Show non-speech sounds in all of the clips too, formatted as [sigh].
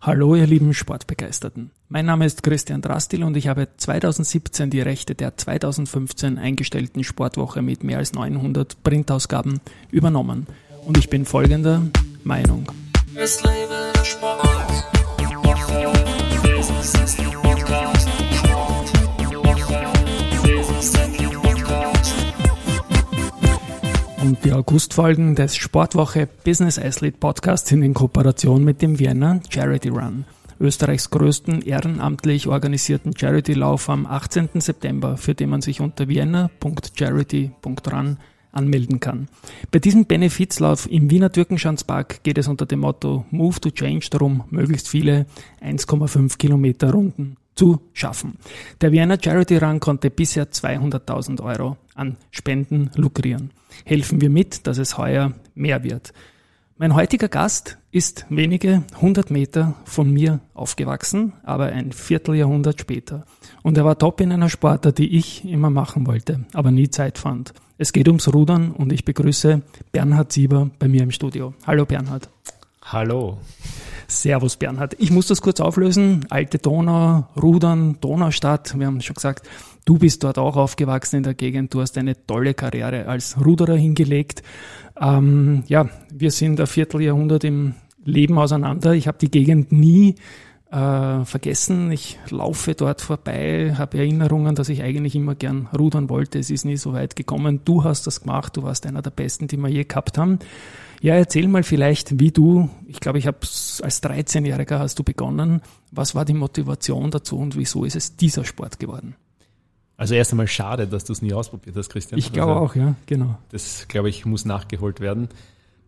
Hallo, ihr lieben Sportbegeisterten. Mein Name ist Christian Drastil und ich habe 2017 die Rechte der 2015 eingestellten Sportwoche mit mehr als 900 Printausgaben übernommen. Und ich bin folgender Meinung. Es lebe der Sport. Und die Augustfolgen des Sportwoche Business Athlete Podcasts sind in Kooperation mit dem Vienna Charity Run, Österreichs größten ehrenamtlich organisierten Charity-Lauf am 18. September, für den man sich unter vienna.charity.run anmelden kann. Bei diesem Benefizlauf im Wiener Türkenschanzpark geht es unter dem Motto Move to Change darum, möglichst viele 1,5 Kilometer Runden zu schaffen. Der Vienna Charity Run konnte bisher 200.000 Euro an Spenden lukrieren. Helfen wir mit, dass es heuer mehr wird. Mein heutiger Gast ist wenige hundert Meter von mir aufgewachsen, aber ein Vierteljahrhundert später. Und er war top in einer Sportart, die ich immer machen wollte, aber nie Zeit fand. Es geht ums Rudern und ich begrüße Bernhard Sieber bei mir im Studio. Hallo Bernhard. Hallo. Servus Bernhard. Ich muss das kurz auflösen. Alte Donau, Rudern, Donaustadt. Wir haben schon gesagt, du bist dort auch aufgewachsen in der Gegend. Du hast eine tolle Karriere als Ruderer hingelegt. Ähm, ja, wir sind ein Vierteljahrhundert im Leben auseinander. Ich habe die Gegend nie äh, vergessen. Ich laufe dort vorbei, habe Erinnerungen, dass ich eigentlich immer gern rudern wollte. Es ist nie so weit gekommen. Du hast das gemacht. Du warst einer der Besten, die wir je gehabt haben. Ja, erzähl mal vielleicht, wie du, ich glaube, ich habe als 13-Jähriger hast du begonnen. Was war die Motivation dazu und wieso ist es dieser Sport geworden? Also erst einmal schade, dass du es nie ausprobiert hast, Christian. Ich glaube also, auch, ja, genau. Das, glaube ich, muss nachgeholt werden.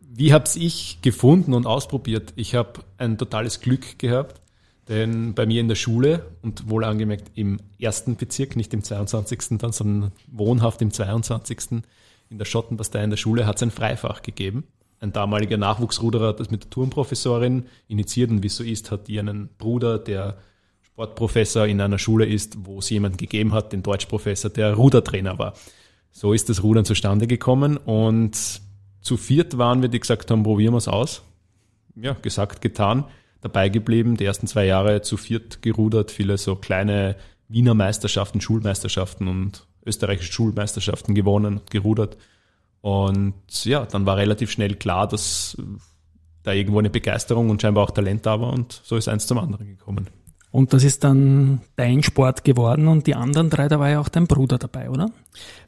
Wie habe ich gefunden und ausprobiert? Ich habe ein totales Glück gehabt, denn bei mir in der Schule und wohl angemerkt im ersten Bezirk, nicht im 22. dann, sondern wohnhaft im 22. in der Schottenbastei in der Schule hat es ein Freifach gegeben ein damaliger Nachwuchsruderer hat das mit der Turmprofessorin initiiert und wie es so ist, hat die einen Bruder, der Sportprofessor in einer Schule ist, wo es jemanden gegeben hat, den Deutschprofessor, der Rudertrainer war. So ist das Rudern zustande gekommen und zu viert waren wir, die gesagt haben, probieren wir es aus. Ja, gesagt, getan, dabei geblieben, die ersten zwei Jahre zu viert gerudert, viele so kleine Wiener Meisterschaften, Schulmeisterschaften und österreichische Schulmeisterschaften gewonnen, gerudert. Und ja, dann war relativ schnell klar, dass da irgendwo eine Begeisterung und scheinbar auch Talent da war und so ist eins zum anderen gekommen. Und das ist dann dein Sport geworden und die anderen drei, da war ja auch dein Bruder dabei, oder?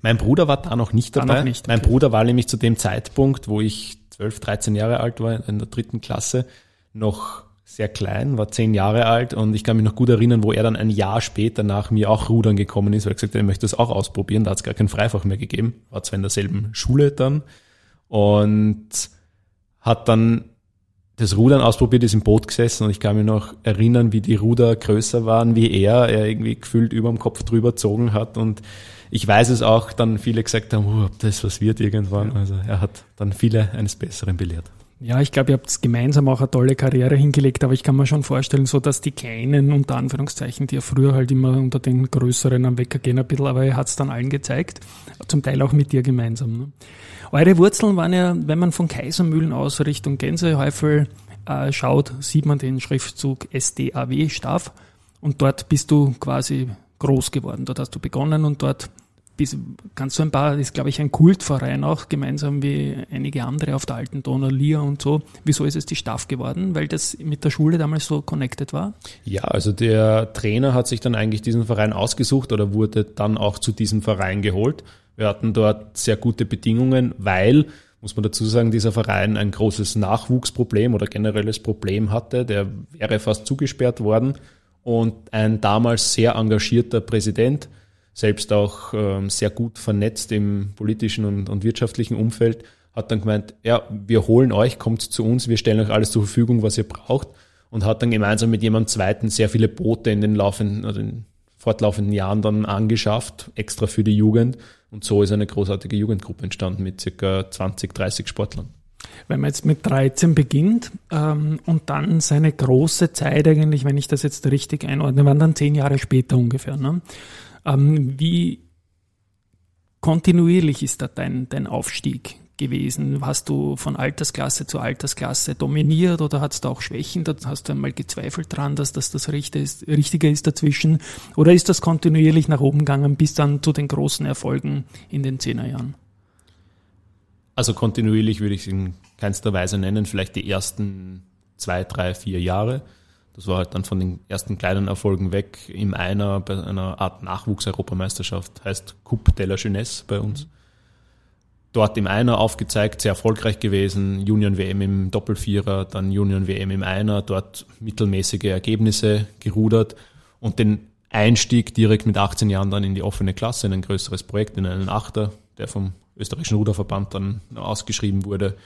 Mein Bruder war da noch nicht dabei. Noch nicht, okay. Mein Bruder war nämlich zu dem Zeitpunkt, wo ich 12, 13 Jahre alt war, in der dritten Klasse, noch sehr klein, war zehn Jahre alt und ich kann mich noch gut erinnern, wo er dann ein Jahr später nach mir auch rudern gekommen ist, weil er gesagt hat, er möchte das auch ausprobieren. Da hat es gar kein Freifach mehr gegeben, war zwar in derselben Schule dann und hat dann das Rudern ausprobiert, ist im Boot gesessen und ich kann mich noch erinnern, wie die Ruder größer waren, wie er, er irgendwie gefühlt über dem Kopf drüber gezogen hat und ich weiß es auch, dann viele gesagt haben, oh, ob das was wird irgendwann. Also er hat dann viele eines Besseren belehrt. Ja, ich glaube, ihr habt gemeinsam auch eine tolle Karriere hingelegt, aber ich kann mir schon vorstellen, so dass die Kleinen, unter Anführungszeichen, die ja früher halt immer unter den Größeren am Wecker gehen ein bisschen, aber er hat es dann allen gezeigt, zum Teil auch mit dir gemeinsam. Ne? Eure Wurzeln waren ja, wenn man von Kaisermühlen aus Richtung Gänsehäufel äh, schaut, sieht man den Schriftzug SDAW, Staff, und dort bist du quasi groß geworden. Dort hast du begonnen und dort bis, kannst du ein paar, ist glaube ich ein Kultverein auch, gemeinsam wie einige andere auf der alten Donau, Lia und so. Wieso ist es die Staff geworden? Weil das mit der Schule damals so connected war? Ja, also der Trainer hat sich dann eigentlich diesen Verein ausgesucht oder wurde dann auch zu diesem Verein geholt. Wir hatten dort sehr gute Bedingungen, weil, muss man dazu sagen, dieser Verein ein großes Nachwuchsproblem oder generelles Problem hatte. Der wäre fast zugesperrt worden und ein damals sehr engagierter Präsident, selbst auch ähm, sehr gut vernetzt im politischen und, und wirtschaftlichen Umfeld, hat dann gemeint, ja, wir holen euch, kommt zu uns, wir stellen euch alles zur Verfügung, was ihr braucht und hat dann gemeinsam mit jemandem zweiten sehr viele Boote in den laufenden, also in fortlaufenden Jahren dann angeschafft, extra für die Jugend und so ist eine großartige Jugendgruppe entstanden mit circa 20, 30 Sportlern. Wenn man jetzt mit 13 beginnt ähm, und dann seine große Zeit eigentlich, wenn ich das jetzt richtig einordne, waren dann zehn Jahre später ungefähr. Ne? Ähm, wie kontinuierlich ist da dein, dein Aufstieg gewesen? Hast du von Altersklasse zu Altersklasse dominiert oder hat es da auch Schwächen? Hast du einmal gezweifelt dran, dass das das Richtige ist dazwischen? Oder ist das kontinuierlich nach oben gegangen bis dann zu den großen Erfolgen in den Zehnerjahren? Also kontinuierlich würde ich es in keinster Weise nennen, vielleicht die ersten zwei, drei, vier Jahre. Das war halt dann von den ersten kleinen Erfolgen weg im Einer bei einer Art Nachwuchs-Europameisterschaft, heißt Coupe de la Jeunesse bei uns. Dort im Einer aufgezeigt, sehr erfolgreich gewesen, Union WM im Doppelvierer, dann Union WM im Einer, dort mittelmäßige Ergebnisse gerudert und den Einstieg direkt mit 18 Jahren dann in die offene Klasse, in ein größeres Projekt, in einen Achter, der vom österreichischen Ruderverband dann ausgeschrieben wurde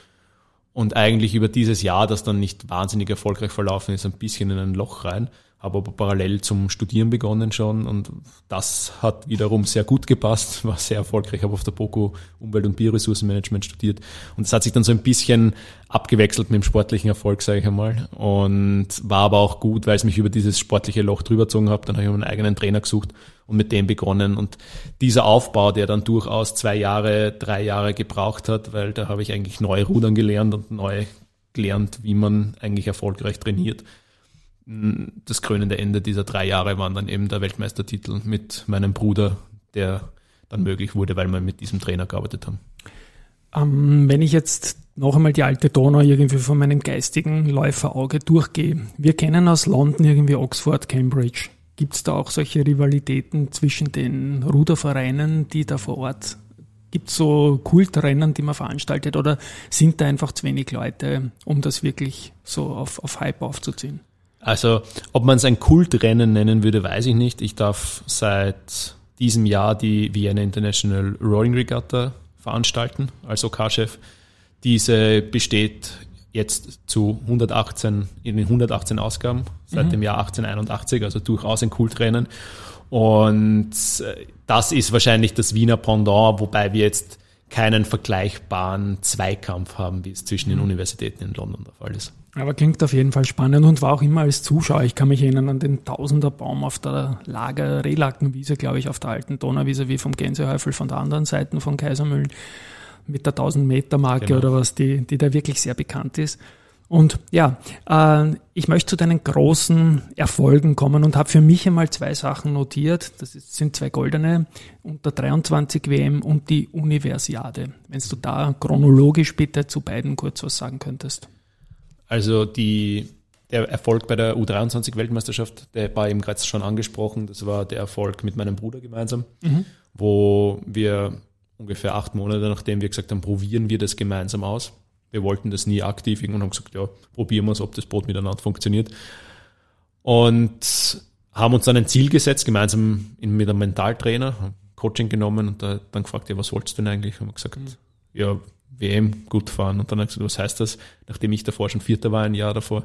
und eigentlich über dieses Jahr, das dann nicht wahnsinnig erfolgreich verlaufen ist, ein bisschen in ein Loch rein. Habe aber parallel zum Studieren begonnen schon. Und das hat wiederum sehr gut gepasst, [laughs] war sehr erfolgreich, habe auf der BOKU Umwelt- und Bioressourcenmanagement studiert. Und es hat sich dann so ein bisschen abgewechselt mit dem sportlichen Erfolg, sage ich einmal. Und war aber auch gut, weil es mich über dieses sportliche Loch drüber gezogen hat, dann habe ich meinen eigenen Trainer gesucht und mit dem begonnen. Und dieser Aufbau, der dann durchaus zwei Jahre, drei Jahre gebraucht hat, weil da habe ich eigentlich neu rudern gelernt und neu gelernt, wie man eigentlich erfolgreich trainiert. Das krönende Ende dieser drei Jahre waren dann eben der Weltmeistertitel mit meinem Bruder, der dann möglich wurde, weil wir mit diesem Trainer gearbeitet haben. Ähm, wenn ich jetzt noch einmal die alte Donau irgendwie von meinem geistigen Läuferauge durchgehe. Wir kennen aus London irgendwie Oxford, Cambridge. Gibt es da auch solche Rivalitäten zwischen den Rudervereinen, die da vor Ort Gibt es so Kultrennen, die man veranstaltet oder sind da einfach zu wenig Leute, um das wirklich so auf, auf Hype aufzuziehen? Also, ob man es ein Kultrennen nennen würde, weiß ich nicht. Ich darf seit diesem Jahr die Vienna International Rowing Regatta veranstalten als OK-Chef. Diese besteht jetzt zu 118, in den 118 Ausgaben seit mhm. dem Jahr 1881, also durchaus ein Kultrennen. Und äh, das ist wahrscheinlich das Wiener Pendant, wobei wir jetzt keinen vergleichbaren Zweikampf haben, wie es zwischen den mhm. Universitäten in London der Fall ist. Aber klingt auf jeden Fall spannend und war auch immer als Zuschauer. Ich kann mich erinnern an den Tausenderbaum auf der Lager Rehlackenwiese, glaube ich, auf der alten Donauwiese, wie vom Gänsehäufel von der anderen Seite von Kaisermühlen mit der 1000 Meter Marke genau. oder was, die, die da wirklich sehr bekannt ist. Und ja, äh, ich möchte zu deinen großen Erfolgen kommen und habe für mich einmal zwei Sachen notiert. Das sind zwei goldene unter 23 WM und die Universiade. Wenn du da chronologisch bitte zu beiden kurz was sagen könntest. Also die, der Erfolg bei der U23-Weltmeisterschaft, der war eben gerade schon angesprochen. Das war der Erfolg mit meinem Bruder gemeinsam, mhm. wo wir ungefähr acht Monate, nachdem wir gesagt haben, probieren wir das gemeinsam aus. Wir wollten das nie aktiv und haben gesagt, ja, probieren wir es, ob das Boot miteinander funktioniert. Und haben uns dann ein Ziel gesetzt, gemeinsam mit einem Mentaltrainer, Coaching genommen und da dann gefragt, ja, was wolltest du denn eigentlich? Haben wir gesagt, mhm. ja, WM gut fahren. Und dann hat er gesagt, was heißt das? Nachdem ich davor schon Vierter war, ein Jahr davor,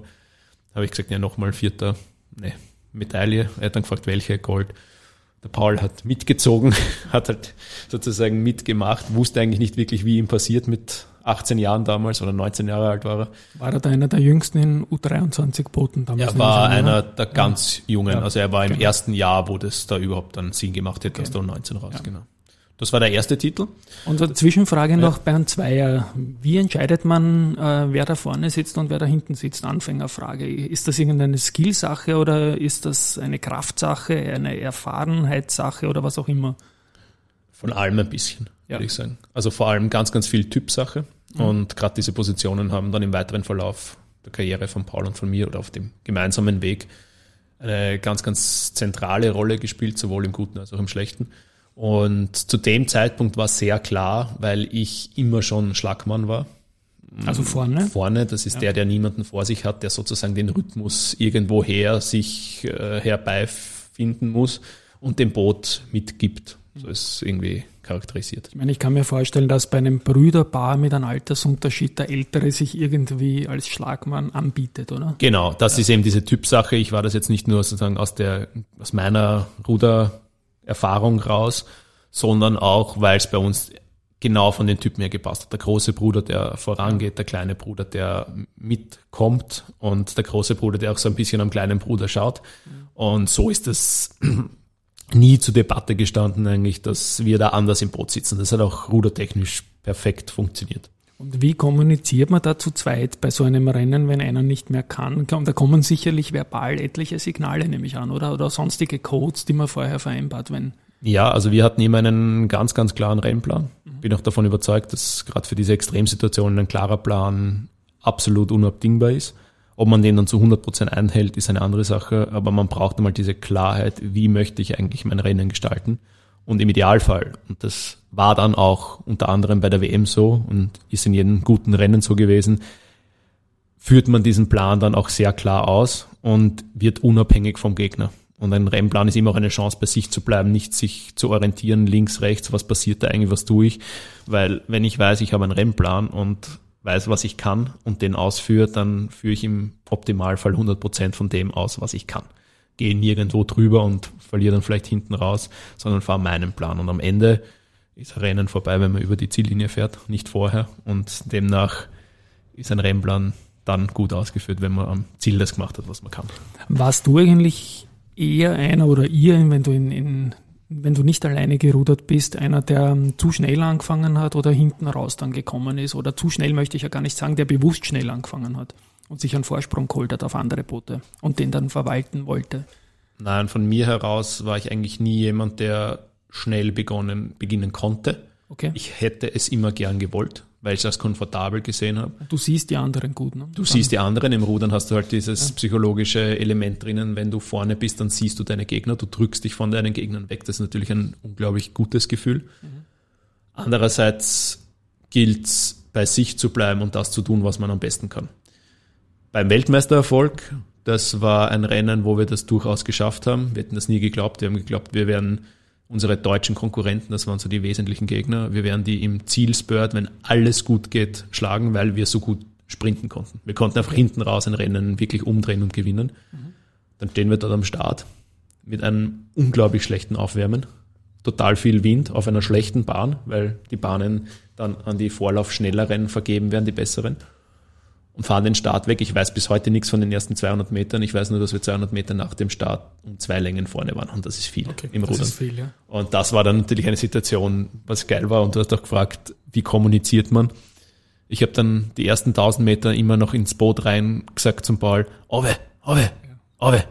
habe ich gesagt, ja, nochmal Vierter, ne, Medaille. Er hat dann gefragt, welche Gold der Paul hat mitgezogen, [laughs] hat halt sozusagen mitgemacht, wusste eigentlich nicht wirklich, wie ihm passiert mit 18 Jahren damals oder 19 Jahre alt war er. War er da einer der jüngsten in U23-Booten damals? Er war einer der ganz ja. Jungen, also er war im genau. ersten Jahr, wo das da überhaupt dann Sinn gemacht hätte, okay. aus der U19 raus, ja. genau. Das war der erste Titel. Und Zwischenfrage noch ja. bei einem Zweier. Wie entscheidet man, äh, wer da vorne sitzt und wer da hinten sitzt? Anfängerfrage. Ist das irgendeine Skillsache oder ist das eine Kraftsache, eine Erfahrenheitssache oder was auch immer? Von allem ein bisschen, ja. würde ich sagen. Also vor allem ganz, ganz viel Typsache. Mhm. Und gerade diese Positionen haben dann im weiteren Verlauf der Karriere von Paul und von mir oder auf dem gemeinsamen Weg eine ganz, ganz zentrale Rolle gespielt, sowohl im Guten als auch im Schlechten. Und zu dem Zeitpunkt war sehr klar, weil ich immer schon Schlagmann war. Also vorne? Vorne, das ist ja. der, der niemanden vor sich hat, der sozusagen den Rhythmus irgendwoher sich äh, herbeifinden muss und dem Boot mitgibt. So ist irgendwie charakterisiert. Ich meine, ich kann mir vorstellen, dass bei einem Brüderpaar mit einem Altersunterschied der Ältere sich irgendwie als Schlagmann anbietet, oder? Genau, das ja. ist eben diese Typsache. Ich war das jetzt nicht nur sozusagen aus der, aus meiner Ruder Erfahrung raus, sondern auch, weil es bei uns genau von den Typen her gepasst hat. Der große Bruder, der vorangeht, der kleine Bruder, der mitkommt und der große Bruder, der auch so ein bisschen am kleinen Bruder schaut. Und so ist es [clears throat] nie zur Debatte gestanden eigentlich, dass wir da anders im Boot sitzen. Das hat auch rudertechnisch perfekt funktioniert. Und wie kommuniziert man da zu zweit bei so einem Rennen, wenn einer nicht mehr kann? Da kommen sicherlich verbal etliche Signale, nehme ich an, oder? Oder sonstige Codes, die man vorher vereinbart, wenn. Ja, also wir hatten immer einen ganz, ganz klaren Rennplan. Mhm. Bin auch davon überzeugt, dass gerade für diese Extremsituationen ein klarer Plan absolut unabdingbar ist. Ob man den dann zu 100 Prozent einhält, ist eine andere Sache, aber man braucht einmal diese Klarheit, wie möchte ich eigentlich mein Rennen gestalten. Und im Idealfall, und das war dann auch unter anderem bei der WM so und ist in jedem guten Rennen so gewesen, führt man diesen Plan dann auch sehr klar aus und wird unabhängig vom Gegner. Und ein Rennplan ist immer auch eine Chance, bei sich zu bleiben, nicht sich zu orientieren, links, rechts, was passiert da eigentlich, was tue ich. Weil wenn ich weiß, ich habe einen Rennplan und weiß, was ich kann und den ausführe, dann führe ich im Optimalfall 100 Prozent von dem aus, was ich kann gehe nirgendwo drüber und verliere dann vielleicht hinten raus, sondern fahre meinen Plan. Und am Ende ist ein Rennen vorbei, wenn man über die Ziellinie fährt, nicht vorher. Und demnach ist ein Rennplan dann gut ausgeführt, wenn man am Ziel das gemacht hat, was man kann. Warst du eigentlich eher einer oder ihr, wenn du in, in wenn du nicht alleine gerudert bist, einer, der zu schnell angefangen hat oder hinten raus dann gekommen ist oder zu schnell möchte ich ja gar nicht sagen, der bewusst schnell angefangen hat? Und sich einen Vorsprung geholt hat auf andere Boote und den dann verwalten wollte? Nein, von mir heraus war ich eigentlich nie jemand, der schnell begonnen, beginnen konnte. Okay. Ich hätte es immer gern gewollt, weil ich es als komfortabel gesehen habe. Du siehst die anderen gut, ne? Du dann. siehst die anderen. Im Rudern hast du halt dieses ja. psychologische Element drinnen. Wenn du vorne bist, dann siehst du deine Gegner, du drückst dich von deinen Gegnern weg. Das ist natürlich ein unglaublich gutes Gefühl. Mhm. Andererseits gilt es, bei sich zu bleiben und das zu tun, was man am besten kann beim Weltmeistererfolg, das war ein Rennen, wo wir das durchaus geschafft haben. Wir hätten das nie geglaubt. Wir haben geglaubt, wir werden unsere deutschen Konkurrenten, das waren so die wesentlichen Gegner, wir werden die im Zielspurt, wenn alles gut geht, schlagen, weil wir so gut sprinten konnten. Wir konnten einfach hinten raus ein Rennen wirklich umdrehen und gewinnen. Mhm. Dann stehen wir dort am Start mit einem unglaublich schlechten Aufwärmen. Total viel Wind auf einer schlechten Bahn, weil die Bahnen dann an die Vorlauf-Schnelleren vergeben werden, die besseren und fahren den Start weg. Ich weiß bis heute nichts von den ersten 200 Metern. Ich weiß nur, dass wir 200 Meter nach dem Start um zwei Längen vorne waren. Und das ist viel okay, im Rudern. Das ist viel, ja. Und das war dann natürlich eine Situation, was geil war. Und du hast auch gefragt, wie kommuniziert man? Ich habe dann die ersten 1000 Meter immer noch ins Boot rein gesagt zum Paul, Ove, Ove, Ove,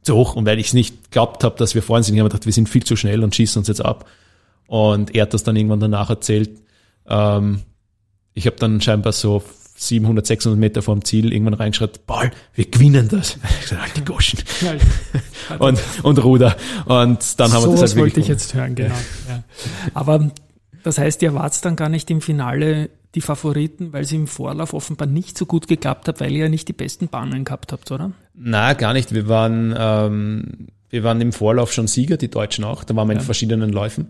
zu hoch. Und weil ich es nicht geglaubt habe, dass wir vorne sind, ich habe gedacht, wir sind viel zu schnell und schießen uns jetzt ab. Und er hat das dann irgendwann danach erzählt. Ähm, ich habe dann scheinbar so 700, 600 Meter vom Ziel irgendwann reinschreit, Paul, wir gewinnen das. [laughs] Ich sage, halt die Goschen. [laughs] und, und Ruder. Und dann haben so wir das halt wollte ich jetzt hören, genau. Ja. Aber das heißt, ihr wart dann gar nicht im Finale die Favoriten, weil sie im Vorlauf offenbar nicht so gut geklappt hat, weil ihr ja nicht die besten Bahnen gehabt habt, oder? Na, gar nicht. Wir waren, ähm, wir waren im Vorlauf schon Sieger, die Deutschen auch. Da waren wir ja. in verschiedenen Läufen.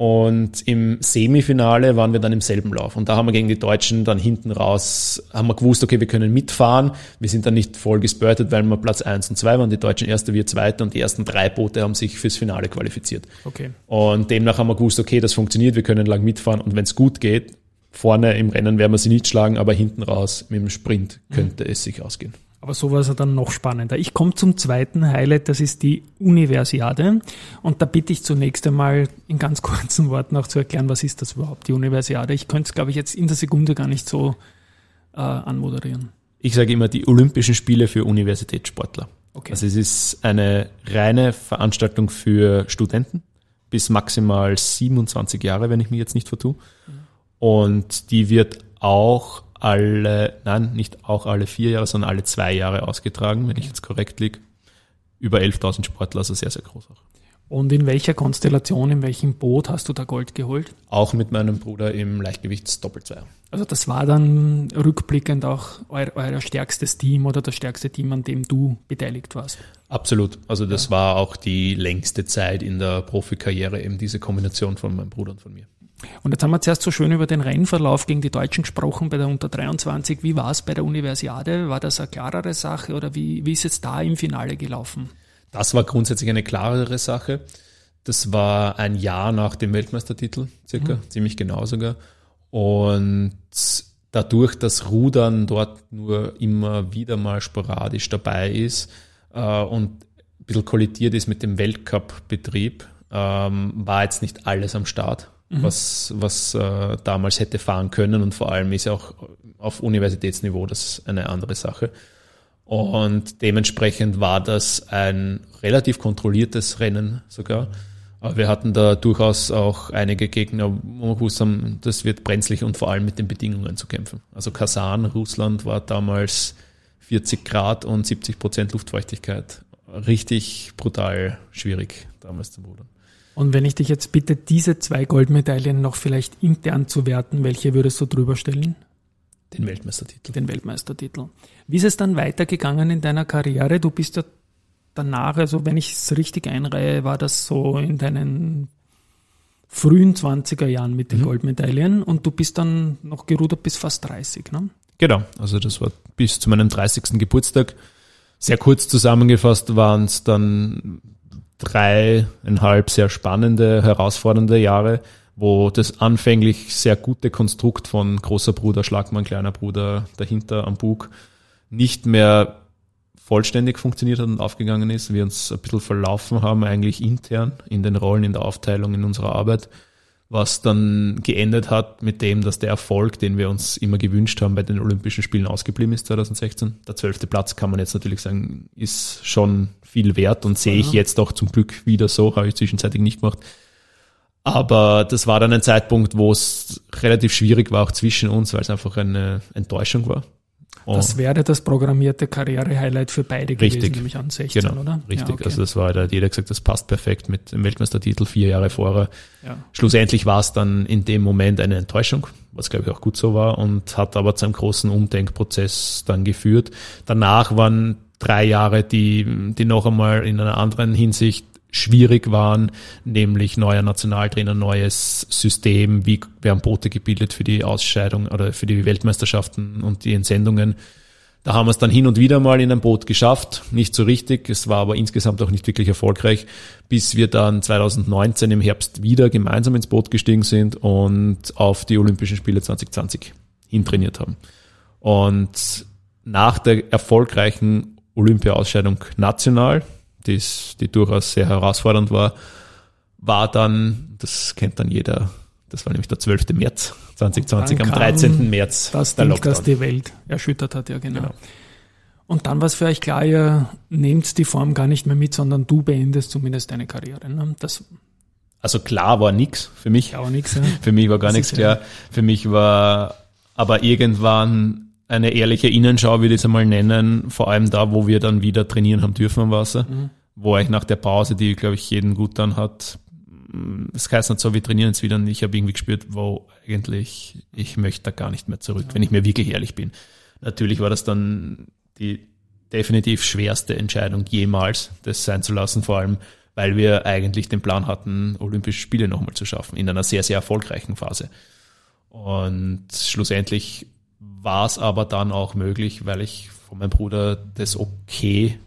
Und im Semifinale waren wir dann im selben Lauf. Und da haben wir gegen die Deutschen dann hinten raus, haben wir gewusst, okay, wir können mitfahren. Wir sind dann nicht voll gespurtet, weil wir Platz eins und zwei waren. Die Deutschen erste, wir zweite und die ersten drei Boote haben sich fürs Finale qualifiziert. Okay. Und demnach haben wir gewusst, okay, das funktioniert, wir können lang mitfahren. Und wenn es gut geht, vorne im Rennen werden wir sie nicht schlagen, aber hinten raus mit dem Sprint könnte mhm. es sich ausgehen. Aber so war es dann noch spannender. Ich komme zum zweiten Highlight, das ist die Universiade. Und da bitte ich zunächst einmal in ganz [laughs] kurzen Worten auch zu erklären, was ist das überhaupt, die Universiade. Ich könnte es, glaube ich, jetzt in der Sekunde gar nicht so äh, anmoderieren. Ich sage immer die Olympischen Spiele für Universitätssportler. Okay. Also es ist eine reine Veranstaltung für Studenten bis maximal 27 Jahre, wenn ich mich jetzt nicht vertue. Mhm. Und die wird auch alle, nein, nicht auch alle vier Jahre, sondern alle zwei Jahre ausgetragen, wenn ich jetzt korrekt liege. Über 11.000 Sportler, also sehr, sehr groß auch. Und in welcher Konstellation, in welchem Boot hast du da Gold geholt? Auch mit meinem Bruder im Leichtgewichtsdoppelzweier. Also das war dann rückblickend auch euer, euer, stärkstes Team oder das stärkste Team, an dem du beteiligt warst? Absolut. Also das ja. war auch die längste Zeit in der Profikarriere, eben diese Kombination von meinem Bruder und von mir. Und jetzt haben wir zuerst so schön über den Rennverlauf gegen die Deutschen gesprochen bei der Unter 23. Wie war es bei der Universiade? War das eine klarere Sache oder wie, wie ist es da im Finale gelaufen? Das war grundsätzlich eine klarere Sache. Das war ein Jahr nach dem Weltmeistertitel, circa, mhm. ziemlich genau sogar. Und dadurch, dass Rudern dort nur immer wieder mal sporadisch dabei ist äh, und ein bisschen kollidiert ist mit dem Weltcup-Betrieb, ähm, war jetzt nicht alles am Start mhm. was, was äh, damals hätte fahren können und vor allem ist ja auch auf Universitätsniveau das eine andere Sache. Und dementsprechend war das ein relativ kontrolliertes Rennen sogar. Aber wir hatten da durchaus auch einige Gegner, wo wir gewusst haben, das wird brenzlig und vor allem mit den Bedingungen zu kämpfen. Also Kasan, Russland war damals 40 Grad und 70 Prozent Luftfeuchtigkeit. Richtig brutal schwierig damals zu rudern. Und wenn ich dich jetzt bitte, diese zwei Goldmedaillen noch vielleicht intern zu werten, welche würdest du drüber stellen? Den Weltmeistertitel. Den Weltmeistertitel. Wie ist es dann weitergegangen in deiner Karriere? Du bist ja danach, also wenn ich es richtig einreihe, war das so in deinen frühen 20er Jahren mit den mhm. Goldmedaillen und du bist dann noch gerudert bis fast 30, ne? Genau, also das war bis zu meinem 30. Geburtstag. Sehr kurz zusammengefasst waren es dann dreieinhalb sehr spannende, herausfordernde Jahre, wo das anfänglich sehr gute Konstrukt von großer Bruder, Schlagmann, kleiner Bruder dahinter am Bug nicht mehr vollständig funktioniert hat und aufgegangen ist, wir uns ein bisschen verlaufen haben, eigentlich intern in den Rollen, in der Aufteilung in unserer Arbeit, was dann geendet hat mit dem, dass der Erfolg, den wir uns immer gewünscht haben, bei den Olympischen Spielen ausgeblieben ist 2016. Der zwölfte Platz kann man jetzt natürlich sagen, ist schon viel wert und sehe ich jetzt auch zum Glück wieder so, habe ich zwischenzeitlich nicht gemacht. Aber das war dann ein Zeitpunkt, wo es relativ schwierig war, auch zwischen uns, weil es einfach eine Enttäuschung war. Oh. Das wäre das programmierte Karriere-Highlight für beide richtig. gewesen, nämlich an 16, genau. oder? Richtig, ja, okay. also das war, da hat jeder gesagt, das passt perfekt mit dem Weltmeistertitel vier Jahre vorher. Ja. Schlussendlich war es dann in dem Moment eine Enttäuschung, was glaube ich auch gut so war und hat aber zu einem großen Umdenkprozess dann geführt. Danach waren drei Jahre, die, die noch einmal in einer anderen Hinsicht schwierig waren, nämlich neuer Nationaltrainer, neues System, wie werden Boote gebildet für die Ausscheidung oder für die Weltmeisterschaften und die Entsendungen. Da haben wir es dann hin und wieder mal in ein Boot geschafft, nicht so richtig, es war aber insgesamt auch nicht wirklich erfolgreich, bis wir dann 2019 im Herbst wieder gemeinsam ins Boot gestiegen sind und auf die Olympischen Spiele 2020 hintrainiert haben. Und nach der erfolgreichen Olympia-Ausscheidung national, die, die durchaus sehr herausfordernd war, war dann, das kennt dann jeder, das war nämlich der 12. März 2020, am 13. März. Das der Ding, Lockdown. das die Welt erschüttert hat, ja genau. genau. Und dann war es für euch klar, ihr nehmt die Form gar nicht mehr mit, sondern du beendest zumindest deine Karriere. Ne? Das also klar war nix für mich. Klar war nix, ja. [laughs] Für mich war gar nichts klar. Ja. Für mich war aber irgendwann eine ehrliche Innenschau, würde ich es einmal nennen, vor allem da, wo wir dann wieder trainieren haben dürfen am Wasser, mhm. wo ich nach der Pause, die, glaube ich, jeden gut dann hat, es heißt nicht so, wir trainieren jetzt wieder und ich habe irgendwie gespürt, wo eigentlich, ich möchte da gar nicht mehr zurück, ja. wenn ich mir wirklich ehrlich bin. Natürlich war das dann die definitiv schwerste Entscheidung jemals, das sein zu lassen, vor allem, weil wir eigentlich den Plan hatten, Olympische Spiele nochmal zu schaffen, in einer sehr, sehr erfolgreichen Phase. Und schlussendlich war es aber dann auch möglich, weil ich von meinem Bruder das Okay,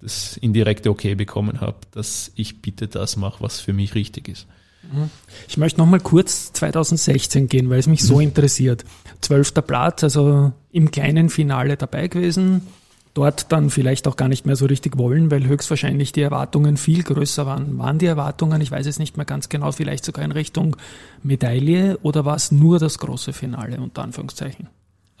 das indirekte Okay bekommen habe, dass ich bitte das mache, was für mich richtig ist. Mhm. Ich möchte nochmal kurz 2016 gehen, weil es mich so mhm. interessiert. Zwölfter Platz, also im kleinen Finale dabei gewesen. Dort dann vielleicht auch gar nicht mehr so richtig wollen, weil höchstwahrscheinlich die Erwartungen viel größer waren. Waren die Erwartungen, ich weiß es nicht mehr ganz genau, vielleicht sogar in Richtung Medaille oder war es nur das große Finale unter Anführungszeichen?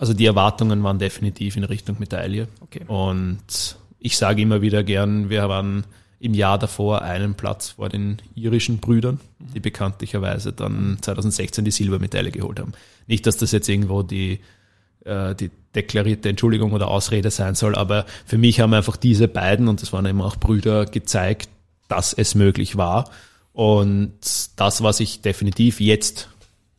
Also die Erwartungen waren definitiv in Richtung Medaille. Okay. Und ich sage immer wieder gern, wir waren im Jahr davor einen Platz vor den irischen Brüdern, die bekanntlicherweise dann 2016 die Silbermedaille geholt haben. Nicht, dass das jetzt irgendwo die, äh, die deklarierte Entschuldigung oder Ausrede sein soll, aber für mich haben einfach diese beiden, und das waren eben auch Brüder, gezeigt, dass es möglich war. Und das, was ich definitiv jetzt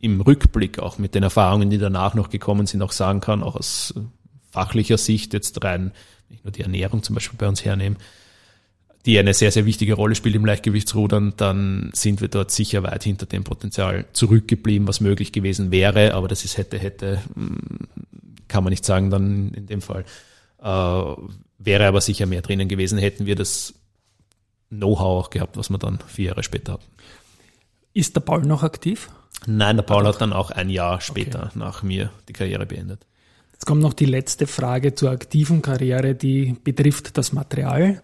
im Rückblick auch mit den Erfahrungen, die danach noch gekommen sind, auch sagen kann, auch aus fachlicher Sicht jetzt rein, ich nur die Ernährung zum Beispiel bei uns hernehme, die eine sehr, sehr wichtige Rolle spielt im Leichtgewichtsrudern, dann sind wir dort sicher weit hinter dem Potenzial zurückgeblieben, was möglich gewesen wäre, aber das ist hätte, hätte, hm, kann man nicht sagen dann in dem Fall. Äh, wäre aber sicher mehr drinnen gewesen, hätten wir das Know-how auch gehabt, was wir dann vier Jahre später hatten. Ist der Paul noch aktiv? Nein, der Paul hat dann auch ein Jahr später okay. nach mir die Karriere beendet. Jetzt kommt noch die letzte Frage zur aktiven Karriere, die betrifft das Material.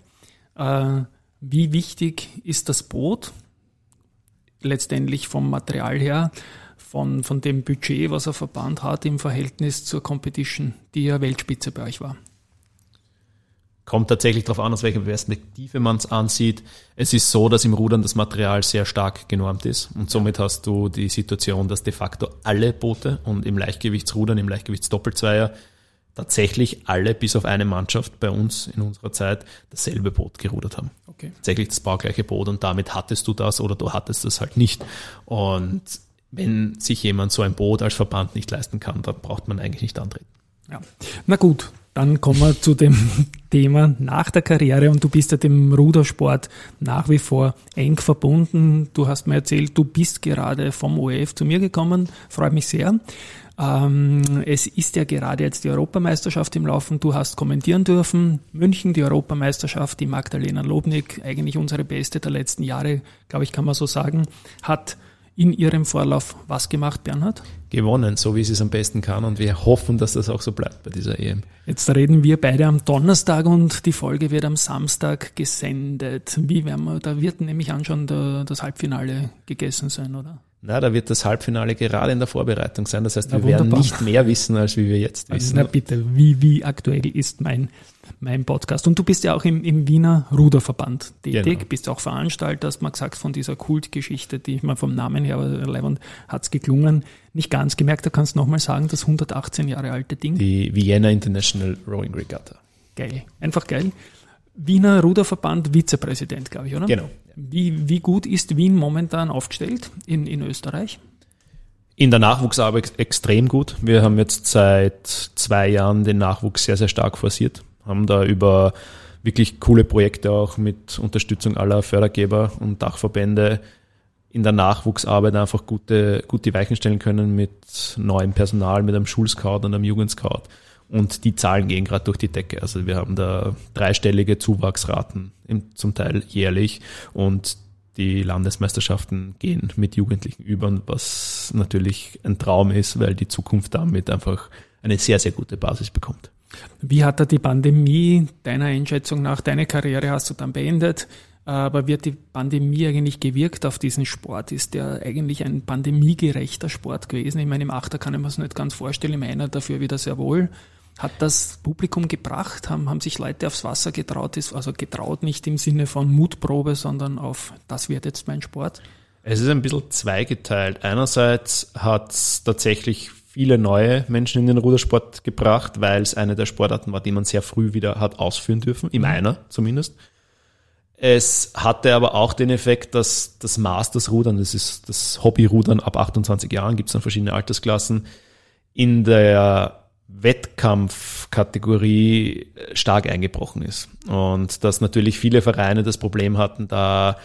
Äh, wie wichtig ist das Boot? letztendlich vom Material her, von, von dem Budget, was er Verband hat, im Verhältnis zur Competition, die ja Weltspitze bei euch war? Kommt tatsächlich darauf an, aus welcher Perspektive man es ansieht. Es ist so, dass im Rudern das Material sehr stark genormt ist und somit hast du die Situation, dass de facto alle Boote und im Leichtgewichtsrudern, im Leichtgewichtsdoppelzweier tatsächlich alle bis auf eine Mannschaft bei uns in unserer Zeit dasselbe Boot gerudert haben. Okay. Tatsächlich das baugleiche Boot und damit hattest du das oder du hattest das halt nicht. Und wenn sich jemand so ein Boot als Verband nicht leisten kann, dann braucht man eigentlich nicht antreten. Ja. Na gut, dann kommen wir zu dem [laughs] Thema nach der Karriere und du bist ja dem Rudersport nach wie vor eng verbunden. Du hast mir erzählt, du bist gerade vom ORF zu mir gekommen, freut mich sehr. Ähm, es ist ja gerade jetzt die Europameisterschaft im Laufen. Du hast kommentieren dürfen. München, die Europameisterschaft, die Magdalena Lobnik, eigentlich unsere beste der letzten Jahre, glaube ich, kann man so sagen, hat in ihrem Vorlauf was gemacht, Bernhard? Gewonnen, so wie sie es am besten kann und wir hoffen, dass das auch so bleibt bei dieser EM. Jetzt reden wir beide am Donnerstag und die Folge wird am Samstag gesendet. Wie werden wir, da wird nämlich an schon das Halbfinale gegessen sein, oder? Na, da wird das Halbfinale gerade in der Vorbereitung sein. Das heißt, wir werden nicht mehr wissen, als wie wir jetzt wissen. Na bitte, wie, wie aktuell ist mein, mein Podcast? Und du bist ja auch im, im Wiener Ruderverband tätig, genau. bist auch Veranstalter, hast mal gesagt, von dieser Kultgeschichte, die ich mal vom Namen her, aber hat es geklungen, nicht ganz gemerkt. Da kannst du nochmal sagen, das 118 Jahre alte Ding. Die Vienna International Rowing Regatta. Geil, einfach geil. Wiener Ruderverband Vizepräsident, glaube ich, oder? Genau. Wie, wie gut ist Wien momentan aufgestellt in, in Österreich? In der Nachwuchsarbeit extrem gut. Wir haben jetzt seit zwei Jahren den Nachwuchs sehr, sehr stark forciert, haben da über wirklich coole Projekte auch mit Unterstützung aller Fördergeber und Dachverbände in der Nachwuchsarbeit einfach gute, gut die Weichen stellen können mit neuem Personal, mit einem Schulscout und einem Jugendscout. Und die Zahlen gehen gerade durch die Decke. Also wir haben da dreistellige Zuwachsraten, zum Teil jährlich. Und die Landesmeisterschaften gehen mit Jugendlichen über, was natürlich ein Traum ist, weil die Zukunft damit einfach eine sehr, sehr gute Basis bekommt. Wie hat da die Pandemie deiner Einschätzung nach, deine Karriere hast du dann beendet, aber wird die Pandemie eigentlich gewirkt auf diesen Sport? Ist der eigentlich ein pandemiegerechter Sport gewesen? Ich meine, im Achter kann ich mir das nicht ganz vorstellen, im Einer dafür wieder sehr wohl. Hat das Publikum gebracht? Haben, haben sich Leute aufs Wasser getraut? Also getraut nicht im Sinne von Mutprobe, sondern auf, das wird jetzt mein Sport? Es ist ein bisschen zweigeteilt. Einerseits hat es tatsächlich viele neue Menschen in den Rudersport gebracht, weil es eine der Sportarten war, die man sehr früh wieder hat ausführen dürfen, im mhm. Einer zumindest. Es hatte aber auch den Effekt, dass das Masters-Rudern, das ist das Hobby-Rudern ab 28 Jahren, gibt es dann verschiedene Altersklassen, in der Wettkampfkategorie stark eingebrochen ist. Und dass natürlich viele Vereine das Problem hatten, da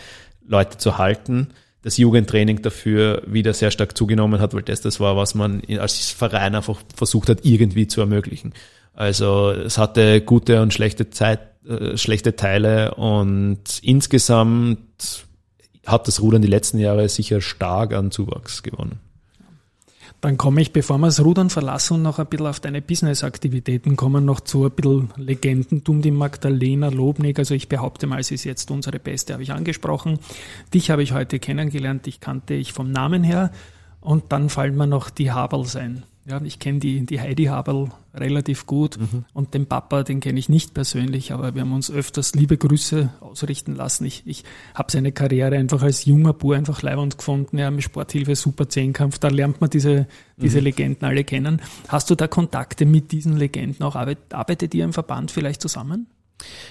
Leute zu halten. Das Jugendtraining dafür wieder sehr stark zugenommen hat, weil das das war, was man als Verein einfach versucht hat, irgendwie zu ermöglichen. Also es hatte gute und schlechte Zeit, äh, schlechte Teile und insgesamt hat das Rudern die letzten Jahre sicher stark an Zuwachs gewonnen. Dann komme ich, bevor wir das Rudern verlassen und noch ein bisschen auf deine Business-Aktivitäten kommen, noch zu ein bisschen Legendentum, die Magdalena Lobnig. Also ich behaupte mal, sie ist jetzt unsere Beste, habe ich angesprochen. Dich habe ich heute kennengelernt, dich kannte ich vom Namen her. Und dann fallen mir noch die Haberls ein. Ja, ich kenne die, die Heidi Haberl relativ gut mhm. und den Papa, den kenne ich nicht persönlich, aber wir haben uns öfters liebe Grüße ausrichten lassen. Ich, ich habe seine Karriere einfach als junger Bub einfach leibend gefunden. Ja, mit Sporthilfe, Super Zehnkampf, da lernt man diese, diese mhm. Legenden alle kennen. Hast du da Kontakte mit diesen Legenden auch? Arbeitet ihr im Verband vielleicht zusammen?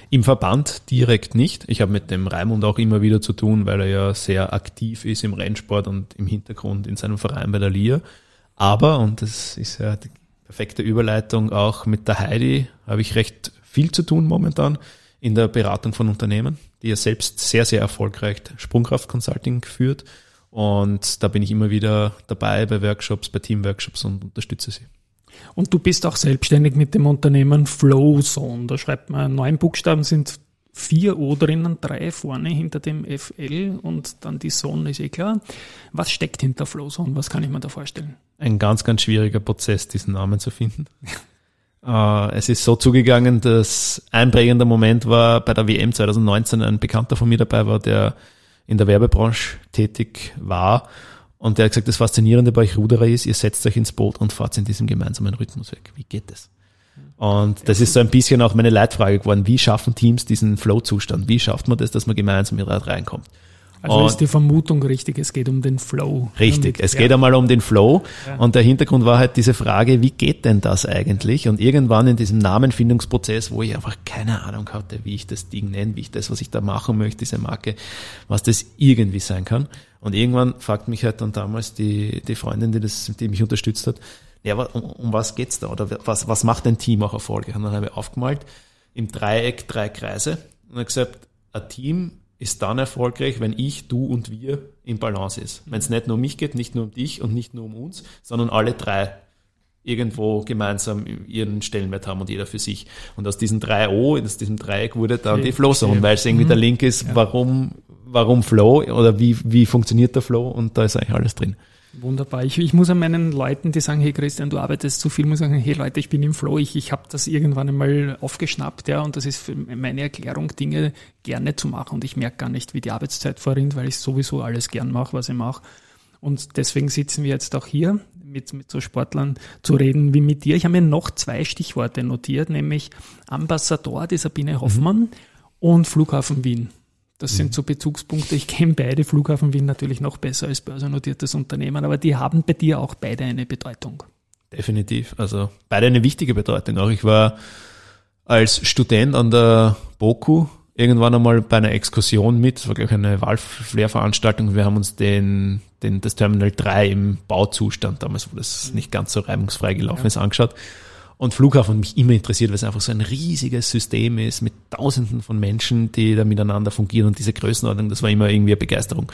Im Verband direkt nicht. Ich habe mit dem Raimund auch immer wieder zu tun, weil er ja sehr aktiv ist im Rennsport und im Hintergrund in seinem Verein bei der LIA. Aber, und das ist ja die perfekte Überleitung, auch mit der Heidi habe ich recht viel zu tun momentan in der Beratung von Unternehmen, die ja selbst sehr, sehr erfolgreich Sprungkraft Consulting führt. Und da bin ich immer wieder dabei bei Workshops, bei Teamworkshops und unterstütze sie. Und du bist auch selbstständig mit dem Unternehmen Flowzone. Da schreibt man, neun Buchstaben sind vier O drinnen, drei vorne hinter dem FL und dann die Zone ist eh klar. Was steckt hinter Flowzone? Was kann ich mir da vorstellen? Ein ganz, ganz schwieriger Prozess, diesen Namen zu finden. uh, [laughs] es ist so zugegangen, dass ein prägender Moment war bei der WM 2019 ein Bekannter von mir dabei war, der in der Werbebranche tätig war. Und der hat gesagt, das Faszinierende bei euch Ruderer ist, ihr setzt euch ins Boot und fahrt in diesem gemeinsamen Rhythmus weg. Wie geht das? Und das ist so ein bisschen auch meine Leitfrage geworden. Wie schaffen Teams diesen Flow-Zustand? Wie schafft man das, dass man gemeinsam mit reinkommt? Also und ist die Vermutung richtig, es geht um den Flow. Richtig, es ja. geht einmal um den Flow. Ja. Und der Hintergrund war halt diese Frage, wie geht denn das eigentlich? Und irgendwann in diesem Namenfindungsprozess, wo ich einfach keine Ahnung hatte, wie ich das Ding nenne, wie ich das, was ich da machen möchte, diese Marke, was das irgendwie sein kann. Und irgendwann fragt mich halt dann damals die, die Freundin, die, das, die mich unterstützt hat, ja, um, um was geht's da? Oder was, was macht ein Team auch erfolgreich? Und dann habe ich aufgemalt, im Dreieck drei Kreise und habe gesagt, ein Team ist dann erfolgreich, wenn ich, du und wir in Balance ist. Wenn es nicht nur um mich geht, nicht nur um dich und nicht nur um uns, sondern alle drei irgendwo gemeinsam ihren Stellenwert haben und jeder für sich. Und aus diesen drei O, aus diesem Dreieck wurde dann okay. die Flow-Zone, weil es irgendwie mhm. der Link ist, ja. warum, warum Flow oder wie, wie funktioniert der Flow und da ist eigentlich alles drin. Wunderbar. Ich, ich muss an meinen Leuten, die sagen, hey Christian, du arbeitest zu viel, muss sagen, hey Leute, ich bin im Flow, ich, ich habe das irgendwann einmal aufgeschnappt, ja, und das ist für meine Erklärung, Dinge gerne zu machen und ich merke gar nicht, wie die Arbeitszeit vorrinnt, weil ich sowieso alles gern mache, was ich mache. Und deswegen sitzen wir jetzt auch hier, mit, mit so Sportlern zu reden wie mit dir. Ich habe mir noch zwei Stichworte notiert, nämlich Ambassador, die Sabine Hoffmann mhm. und Flughafen Wien. Das sind mhm. so Bezugspunkte. Ich kenne beide. Flughafen Wien natürlich noch besser als börsennotiertes Unternehmen, aber die haben bei dir auch beide eine Bedeutung. Definitiv. Also beide eine wichtige Bedeutung. Auch ich war als Student an der BOKU irgendwann einmal bei einer Exkursion mit. Das war, glaube ich, eine Wahlflair-Veranstaltung. Wir haben uns den, den, das Terminal 3 im Bauzustand damals, wo das nicht ganz so reibungsfrei gelaufen ja. ist, angeschaut. Und Flughafen mich immer interessiert, weil es einfach so ein riesiges System ist mit Tausenden von Menschen, die da miteinander fungieren und diese Größenordnung, das war immer irgendwie eine Begeisterung.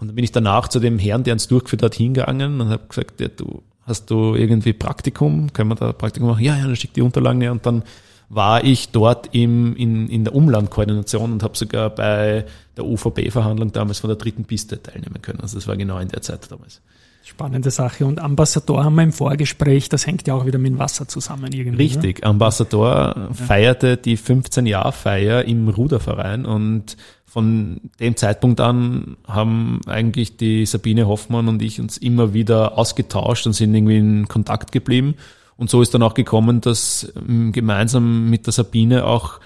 Und dann bin ich danach zu dem Herrn, der uns durchgeführt hat, hingegangen und habe gesagt, ja, du hast du irgendwie Praktikum, können wir da Praktikum machen? Ja, ja, dann schick die Unterlagen her und dann war ich dort im, in, in der Umlandkoordination und habe sogar bei der UVB-Verhandlung damals von der dritten Piste teilnehmen können. Also das war genau in der Zeit damals. Spannende Sache. Und Ambassador haben wir im Vorgespräch, das hängt ja auch wieder mit Wasser zusammen irgendwie. Richtig. Ne? Ambassador ja. feierte die 15-Jahr-Feier im Ruderverein und von dem Zeitpunkt an haben eigentlich die Sabine Hoffmann und ich uns immer wieder ausgetauscht und sind irgendwie in Kontakt geblieben. Und so ist dann auch gekommen, dass ähm, gemeinsam mit der Sabine auch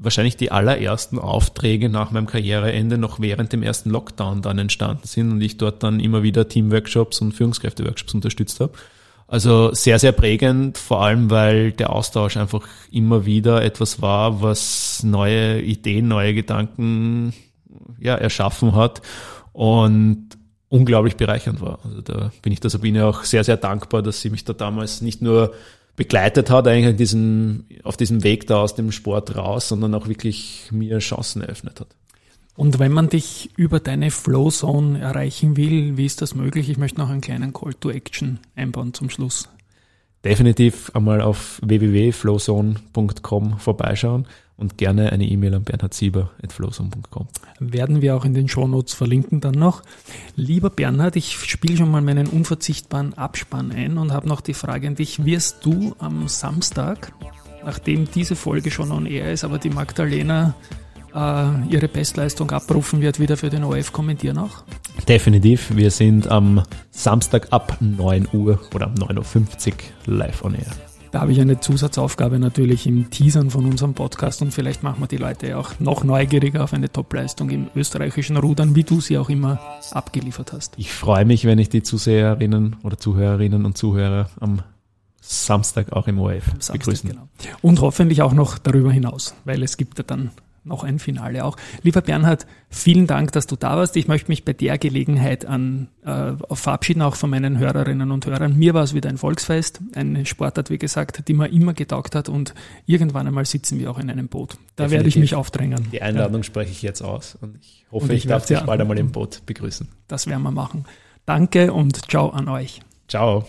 wahrscheinlich die allerersten Aufträge nach meinem Karriereende noch während dem ersten Lockdown dann entstanden sind und ich dort dann immer wieder Teamworkshops und Führungskräfteworkshops unterstützt habe. Also sehr, sehr prägend, vor allem weil der Austausch einfach immer wieder etwas war, was neue Ideen, neue Gedanken ja, erschaffen hat und unglaublich bereichernd war. Also da bin ich der Sabine auch sehr, sehr dankbar, dass sie mich da damals nicht nur begleitet hat, eigentlich diesen, auf diesem Weg da aus dem Sport raus, sondern auch wirklich mir Chancen eröffnet hat. Und wenn man dich über deine Flow Zone erreichen will, wie ist das möglich? Ich möchte noch einen kleinen Call to Action einbauen zum Schluss. Definitiv einmal auf www.flowzone.com vorbeischauen und gerne eine E-Mail an bernhardsieber.flowzone.com. Werden wir auch in den Shownotes verlinken dann noch. Lieber Bernhard, ich spiele schon mal meinen unverzichtbaren Abspann ein und habe noch die Frage an dich. Wirst du am Samstag, nachdem diese Folge schon on air ist, aber die Magdalena äh, ihre Bestleistung abrufen wird, wieder für den OF kommentieren auch? Definitiv. Wir sind am Samstag ab 9 Uhr oder um 9.50 Uhr live on air. Da habe ich eine Zusatzaufgabe natürlich im Teasern von unserem Podcast und vielleicht machen wir die Leute auch noch neugieriger auf eine Topleistung im österreichischen Rudern, wie du sie auch immer abgeliefert hast. Ich freue mich, wenn ich die Zuseherinnen oder Zuhörerinnen und Zuhörer am Samstag auch im ORF begrüßen. Genau. Und hoffentlich auch noch darüber hinaus, weil es gibt ja dann noch ein Finale auch. Lieber Bernhard, vielen Dank, dass du da warst. Ich möchte mich bei der Gelegenheit an, äh, verabschieden, auch von meinen Hörerinnen und Hörern. Mir war es wieder ein Volksfest, eine Sportart, wie gesagt, die mir immer getaugt hat und irgendwann einmal sitzen wir auch in einem Boot. Da Definitiv. werde ich mich aufdrängen. Die Einladung ja. spreche ich jetzt aus und ich hoffe, und ich, ich darf dich bald einmal im Boot begrüßen. Das werden wir machen. Danke und ciao an euch. Ciao.